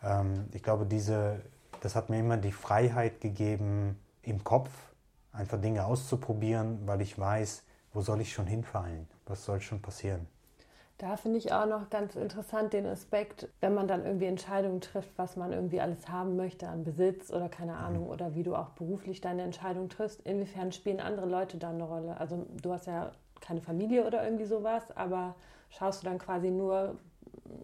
Speaker 1: Ähm, ich glaube, diese, das hat mir immer die Freiheit gegeben, im Kopf einfach Dinge auszuprobieren, weil ich weiß, wo soll ich schon hinfallen, was soll schon passieren.
Speaker 2: Da finde ich auch noch ganz interessant den Aspekt, wenn man dann irgendwie Entscheidungen trifft, was man irgendwie alles haben möchte an Besitz oder keine mhm. Ahnung, oder wie du auch beruflich deine Entscheidung triffst. Inwiefern spielen andere Leute da eine Rolle? Also du hast ja keine Familie oder irgendwie sowas, aber schaust du dann quasi nur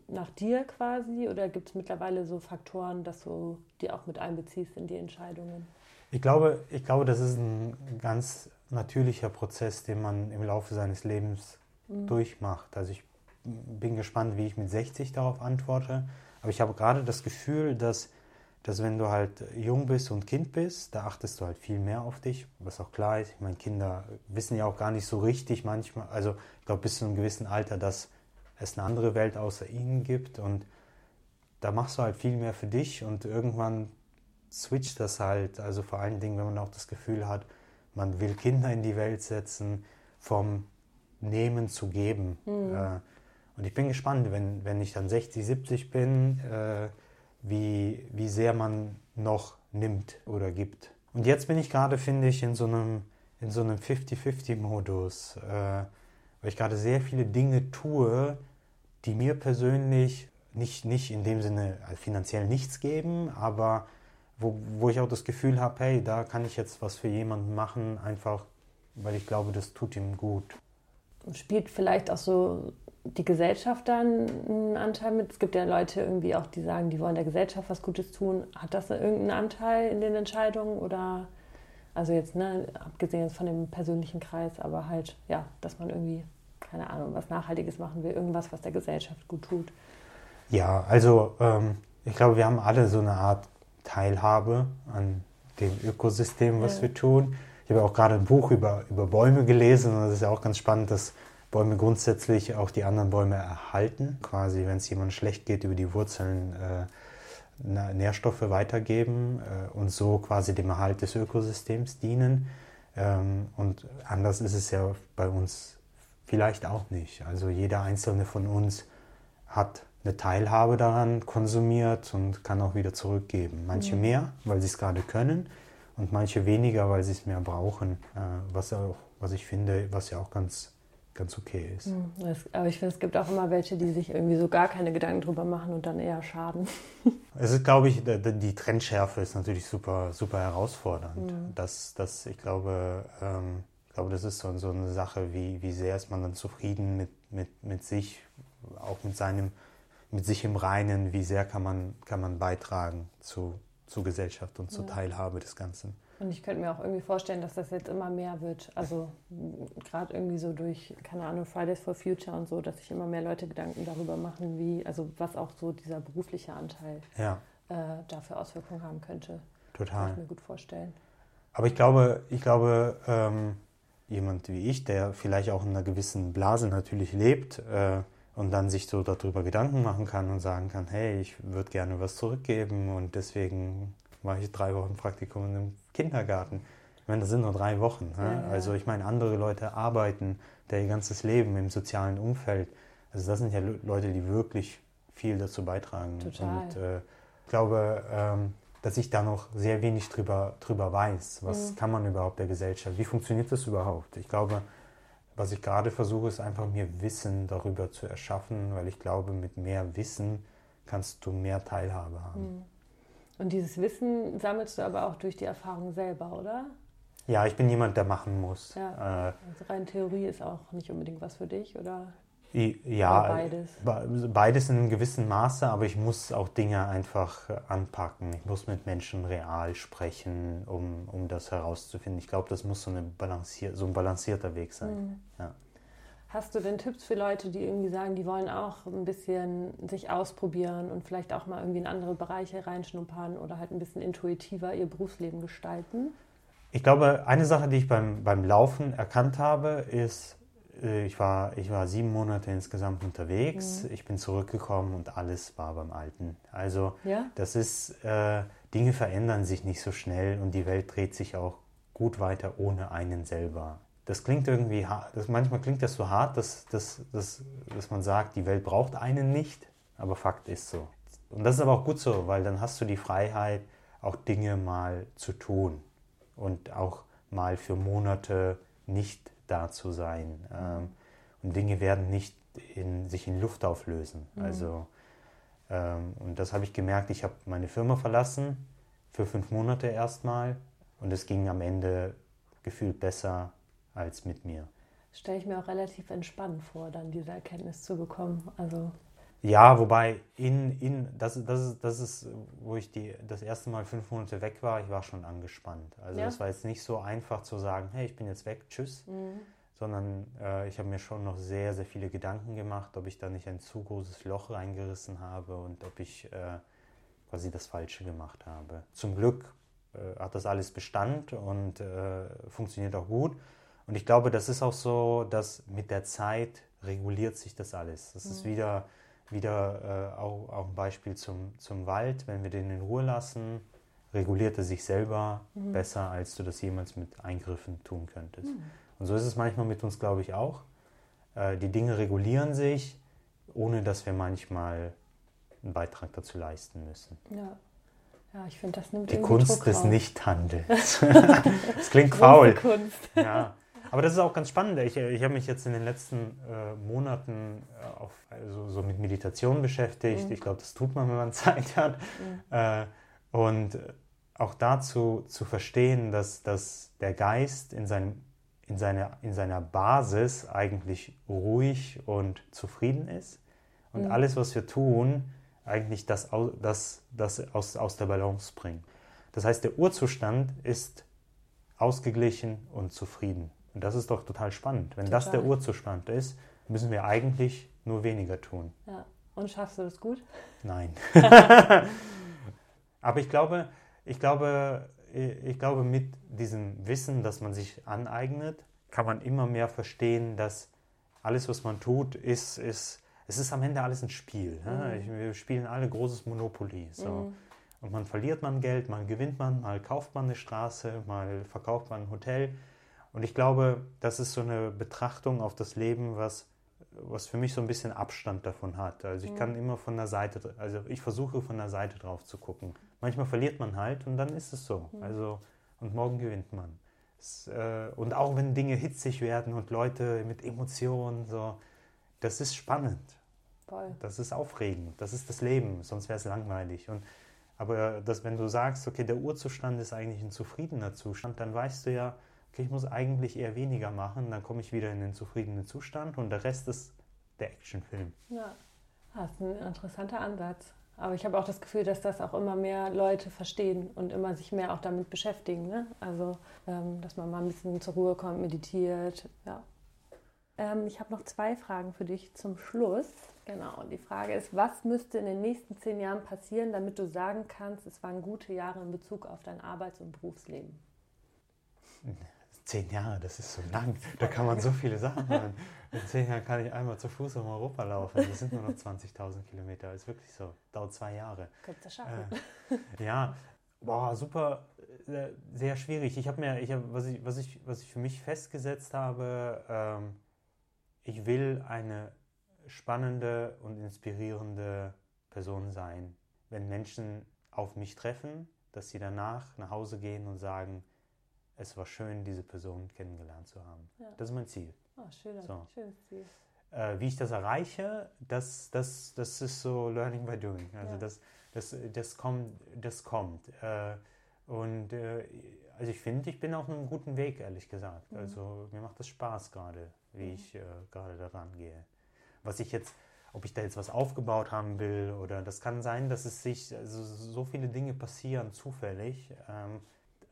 Speaker 2: nach dir quasi oder gibt es mittlerweile so Faktoren, dass du die auch mit einbeziehst in die Entscheidungen?
Speaker 1: Ich glaube, ich glaube, das ist ein ganz natürlicher Prozess, den man im Laufe seines Lebens mhm. durchmacht. Also ich bin gespannt, wie ich mit 60 darauf antworte. Aber ich habe gerade das Gefühl, dass, dass wenn du halt jung bist und Kind bist, da achtest du halt viel mehr auf dich, was auch klar ist. Ich meine, Kinder wissen ja auch gar nicht so richtig manchmal, also ich glaube bis zu einem gewissen Alter, dass es eine andere Welt außer ihnen gibt und da machst du halt viel mehr für dich und irgendwann switcht das halt. Also vor allen Dingen, wenn man auch das Gefühl hat, man will Kinder in die Welt setzen, vom Nehmen zu geben. Mhm. Äh, und ich bin gespannt, wenn, wenn ich dann 60, 70 bin, äh, wie, wie sehr man noch nimmt oder gibt. Und jetzt bin ich gerade, finde ich, in so einem, in so einem 50-50-Modus, äh, weil ich gerade sehr viele Dinge tue, die mir persönlich nicht, nicht in dem Sinne also finanziell nichts geben, aber wo, wo ich auch das Gefühl habe, hey, da kann ich jetzt was für jemanden machen, einfach weil ich glaube, das tut ihm gut.
Speaker 2: Spielt vielleicht auch so die Gesellschaft dann einen Anteil mit? Es gibt ja Leute irgendwie auch, die sagen, die wollen der Gesellschaft was Gutes tun. Hat das irgendeinen Anteil in den Entscheidungen oder also jetzt, ne, abgesehen jetzt von dem persönlichen Kreis, aber halt, ja, dass man irgendwie, keine Ahnung, was Nachhaltiges machen will, irgendwas, was der Gesellschaft gut tut.
Speaker 1: Ja, also ähm, ich glaube, wir haben alle so eine Art Teilhabe an dem Ökosystem, was ja. wir tun. Ich habe auch gerade ein Buch über, über Bäume gelesen und das ist ja auch ganz spannend, dass Bäume grundsätzlich auch die anderen Bäume erhalten. Quasi, wenn es jemandem schlecht geht, über die Wurzeln äh, Nährstoffe weitergeben äh, und so quasi dem Erhalt des Ökosystems dienen. Ähm, und anders ist es ja bei uns vielleicht auch nicht. Also jeder einzelne von uns hat eine Teilhabe daran konsumiert und kann auch wieder zurückgeben. Manche mhm. mehr, weil sie es gerade können und manche weniger, weil sie es mehr brauchen. Äh, was, auch, was ich finde, was ja auch ganz ganz okay ist. Hm,
Speaker 2: aber ich finde, es gibt auch immer welche, die sich irgendwie so gar keine Gedanken drüber machen und dann eher schaden. [LAUGHS]
Speaker 1: Es ist, glaube ich, die Trendschärfe ist natürlich super, super herausfordernd. Mhm. Das, das, ich glaube, ähm, ich glaube, das ist so, so eine Sache, wie, wie sehr ist man dann zufrieden mit, mit, mit sich, auch mit seinem, mit sich im Reinen, wie sehr kann man, kann man beitragen zu, zu Gesellschaft und zur ja. Teilhabe des Ganzen.
Speaker 2: Und ich könnte mir auch irgendwie vorstellen, dass das jetzt immer mehr wird. Also gerade irgendwie so durch, keine Ahnung, Fridays for Future und so, dass sich immer mehr Leute Gedanken darüber machen, wie, also was auch so dieser berufliche Anteil ja. äh, dafür Auswirkungen haben könnte.
Speaker 1: Total.
Speaker 2: Kann ich mir gut vorstellen.
Speaker 1: Aber ich glaube, ich glaube, ähm, jemand wie ich, der vielleicht auch in einer gewissen Blase natürlich lebt äh, und dann sich so darüber Gedanken machen kann und sagen kann, hey, ich würde gerne was zurückgeben und deswegen mache ich drei Wochen Praktikum in einem Kindergarten. Ich meine, das sind nur drei Wochen. Ne? Ja, ja. Also ich meine, andere Leute arbeiten der ihr ganzes Leben im sozialen Umfeld. Also das sind ja Leute, die wirklich viel dazu beitragen.
Speaker 2: Total.
Speaker 1: Und äh, ich glaube, ähm, dass ich da noch sehr wenig drüber, drüber weiß. Was mhm. kann man überhaupt der Gesellschaft? Wie funktioniert das überhaupt? Ich glaube, was ich gerade versuche, ist einfach mir Wissen darüber zu erschaffen, weil ich glaube, mit mehr Wissen kannst du mehr Teilhabe haben. Mhm.
Speaker 2: Und dieses Wissen sammelst du aber auch durch die Erfahrung selber, oder?
Speaker 1: Ja, ich bin jemand, der machen muss.
Speaker 2: Ja. Äh, also rein Theorie ist auch nicht unbedingt was für dich, oder?
Speaker 1: Ja, oder beides. Beides in einem gewissen Maße, aber ich muss auch Dinge einfach anpacken. Ich muss mit Menschen real sprechen, um, um das herauszufinden. Ich glaube, das muss so, eine balancier so ein balancierter Weg sein. Mhm. Ja.
Speaker 2: Hast du denn Tipps für Leute, die irgendwie sagen, die wollen auch ein bisschen sich ausprobieren und vielleicht auch mal irgendwie in andere Bereiche reinschnuppern oder halt ein bisschen intuitiver ihr Berufsleben gestalten?
Speaker 1: Ich glaube, eine Sache, die ich beim, beim Laufen erkannt habe, ist, äh, ich war, ich war sieben Monate insgesamt unterwegs. Mhm. Ich bin zurückgekommen und alles war beim Alten. Also ja? das ist, äh, Dinge verändern sich nicht so schnell und die Welt dreht sich auch gut weiter ohne einen selber das klingt irgendwie. Das, manchmal klingt das so hart, dass, dass, dass, dass man sagt, die Welt braucht einen nicht, aber Fakt ist so. Und das ist aber auch gut so, weil dann hast du die Freiheit, auch Dinge mal zu tun und auch mal für Monate nicht da zu sein. Ähm, und Dinge werden nicht in, sich in Luft auflösen. Mhm. Also, ähm, und das habe ich gemerkt, ich habe meine Firma verlassen für fünf Monate erstmal und es ging am Ende gefühlt besser als mit mir.
Speaker 2: Stelle ich mir auch relativ entspannt vor, dann diese Erkenntnis zu bekommen. Also
Speaker 1: ja, wobei in, in das, das, ist, das ist, wo ich die, das erste Mal fünf Monate weg war, ich war schon angespannt. Also ja. das war jetzt nicht so einfach zu sagen, hey, ich bin jetzt weg, tschüss. Mhm. Sondern äh, ich habe mir schon noch sehr, sehr viele Gedanken gemacht, ob ich da nicht ein zu großes Loch reingerissen habe und ob ich äh, quasi das Falsche gemacht habe. Zum Glück äh, hat das alles Bestand und äh, funktioniert auch gut. Und ich glaube, das ist auch so, dass mit der Zeit reguliert sich das alles. Das mhm. ist wieder, wieder äh, auch, auch ein Beispiel zum, zum Wald. Wenn wir den in Ruhe lassen, reguliert er sich selber mhm. besser, als du das jemals mit Eingriffen tun könntest. Mhm. Und so ist es manchmal mit uns, glaube ich, auch. Äh, die Dinge regulieren sich, ohne dass wir manchmal einen Beitrag dazu leisten müssen.
Speaker 2: Ja. Ja, ich finde, das nimmt
Speaker 1: Die Kunst Druck des Nichthandels. [LAUGHS] das klingt faul. Kunst. Ja. Aber das ist auch ganz spannend. Ich, ich habe mich jetzt in den letzten äh, Monaten äh, auf, also, so mit Meditation beschäftigt. Mhm. Ich glaube, das tut man, wenn man [LAUGHS] Zeit hat. Mhm. Äh, und auch dazu zu verstehen, dass, dass der Geist in, seinem, in, seiner, in seiner Basis eigentlich ruhig und zufrieden ist. Und mhm. alles, was wir tun, eigentlich das, das, das aus, aus der Balance bringen. Das heißt, der Urzustand ist ausgeglichen und zufrieden. Und das ist doch total spannend. Wenn total. das der Urzustand ist, müssen wir eigentlich nur weniger tun.
Speaker 2: Ja. Und schaffst du das gut?
Speaker 1: Nein. [LAUGHS] Aber ich glaube, ich glaube, ich glaube, mit diesem Wissen, das man sich aneignet, kann man immer mehr verstehen, dass alles, was man tut, ist, ist es ist am Ende alles ein Spiel. Mhm. Wir spielen alle großes Monopoly. So. Mhm. Und man verliert man Geld, mal gewinnt man, mal kauft man eine Straße, mal verkauft man ein Hotel. Und ich glaube, das ist so eine Betrachtung auf das Leben, was, was für mich so ein bisschen Abstand davon hat. Also ich mhm. kann immer von der Seite, also ich versuche von der Seite drauf zu gucken. Manchmal verliert man halt und dann ist es so. Mhm. Also, und morgen gewinnt man. Es, äh, und auch wenn Dinge hitzig werden und Leute mit Emotionen so, das ist spannend. Voll. Das ist aufregend. Das ist das Leben, sonst wäre es langweilig. Und, aber das, wenn du sagst, okay, der Urzustand ist eigentlich ein zufriedener Zustand, dann weißt du ja, okay, ich muss eigentlich eher weniger machen, dann komme ich wieder in den zufriedenen Zustand und der Rest ist der Actionfilm.
Speaker 2: Ja, das ist ein interessanter Ansatz. Aber ich habe auch das Gefühl, dass das auch immer mehr Leute verstehen und immer sich mehr auch damit beschäftigen. Ne? Also, ähm, dass man mal ein bisschen zur Ruhe kommt, meditiert. Ja, ähm, ich habe noch zwei Fragen für dich zum Schluss. Genau, die Frage ist, was müsste in den nächsten zehn Jahren passieren, damit du sagen kannst, es waren gute Jahre in Bezug auf dein Arbeits- und Berufsleben? [LAUGHS]
Speaker 1: Zehn Jahre, das ist so lang. Da kann man so viele Sachen machen. In zehn Jahren kann ich einmal zu Fuß um Europa laufen. Das sind nur noch 20.000 Kilometer. Das ist wirklich so. Dauert zwei Jahre.
Speaker 2: Könntest du schaffen.
Speaker 1: Äh, ja, boah, super, äh, sehr schwierig. Ich habe mir, ich hab, was, ich, was, ich, was ich für mich festgesetzt habe, ähm, ich will eine spannende und inspirierende Person sein. Wenn Menschen auf mich treffen, dass sie danach nach Hause gehen und sagen, es war schön, diese Person kennengelernt zu haben. Ja. Das ist mein Ziel.
Speaker 2: Oh, schöner, so. schönes Ziel.
Speaker 1: Äh, wie ich das erreiche, das, das, das ist so Learning by Doing. Also ja. das, das, das kommt. Das kommt. Äh, und äh, also ich finde, ich bin auf einem guten Weg, ehrlich gesagt. Mhm. Also mir macht das Spaß gerade wie ich äh, gerade daran gehe. Was ich jetzt, ob ich da jetzt was aufgebaut haben will oder das kann sein, dass es sich, also so viele Dinge passieren zufällig, ähm,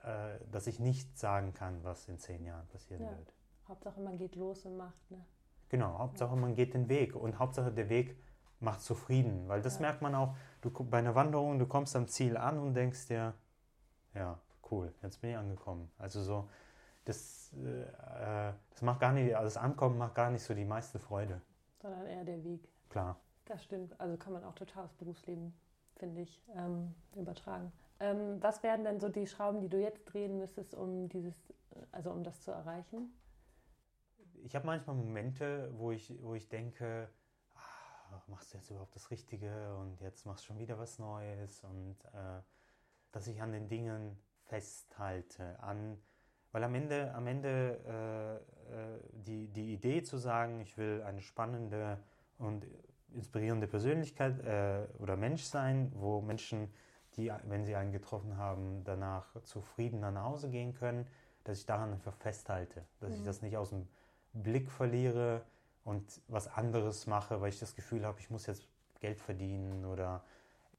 Speaker 1: äh, dass ich nicht sagen kann, was in zehn Jahren passieren ja. wird.
Speaker 2: Hauptsache man geht los und macht, ne?
Speaker 1: Genau, Hauptsache man geht den Weg und Hauptsache der Weg macht zufrieden, weil das ja. merkt man auch, du bei einer Wanderung, du kommst am Ziel an und denkst dir, ja, cool, jetzt bin ich angekommen. Also so, das, äh, das macht gar nicht, also das Ankommen macht gar nicht so die meiste Freude.
Speaker 2: Sondern eher der Weg.
Speaker 1: Klar.
Speaker 2: Das stimmt. Also kann man auch total aufs Berufsleben, finde ich, ähm, übertragen. Ähm, was wären denn so die Schrauben, die du jetzt drehen müsstest, um dieses, also um das zu erreichen?
Speaker 1: Ich habe manchmal Momente, wo ich, wo ich denke, ach, machst du jetzt überhaupt das Richtige und jetzt machst du schon wieder was Neues und äh, dass ich an den Dingen festhalte, an weil am Ende, am Ende äh, äh, die, die Idee zu sagen, ich will eine spannende und inspirierende Persönlichkeit äh, oder Mensch sein, wo Menschen, die, wenn sie einen getroffen haben, danach zufrieden nach Hause gehen können, dass ich daran einfach festhalte, dass mhm. ich das nicht aus dem Blick verliere und was anderes mache, weil ich das Gefühl habe, ich muss jetzt Geld verdienen oder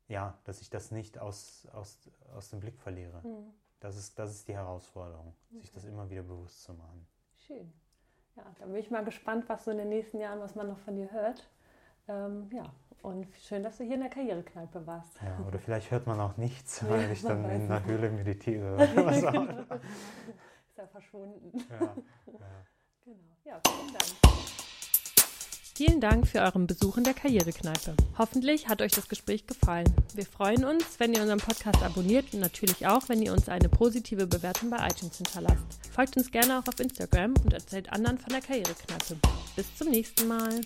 Speaker 1: ja, dass ich das nicht aus, aus, aus dem Blick verliere. Mhm. Das ist, das ist die Herausforderung, okay. sich das immer wieder bewusst zu machen.
Speaker 2: Schön. Ja, dann bin ich mal gespannt, was so in den nächsten Jahren, was man noch von dir hört. Ähm, ja, und schön, dass du hier in der Karrierekneipe warst.
Speaker 1: Ja, oder vielleicht hört man auch nichts, [LAUGHS] weil ich dann in der Höhle meditiere [LAUGHS] oder was auch
Speaker 2: immer. Ist ja verschwunden. Ja, ja. Genau. Ja, vielen Dank. Vielen Dank für euren Besuch in der Karrierekneipe. Hoffentlich hat euch das Gespräch gefallen. Wir freuen uns, wenn ihr unseren Podcast abonniert und natürlich auch, wenn ihr uns eine positive Bewertung bei iTunes hinterlasst. Folgt uns gerne auch auf Instagram und erzählt anderen von der Karrierekneipe. Bis zum nächsten Mal.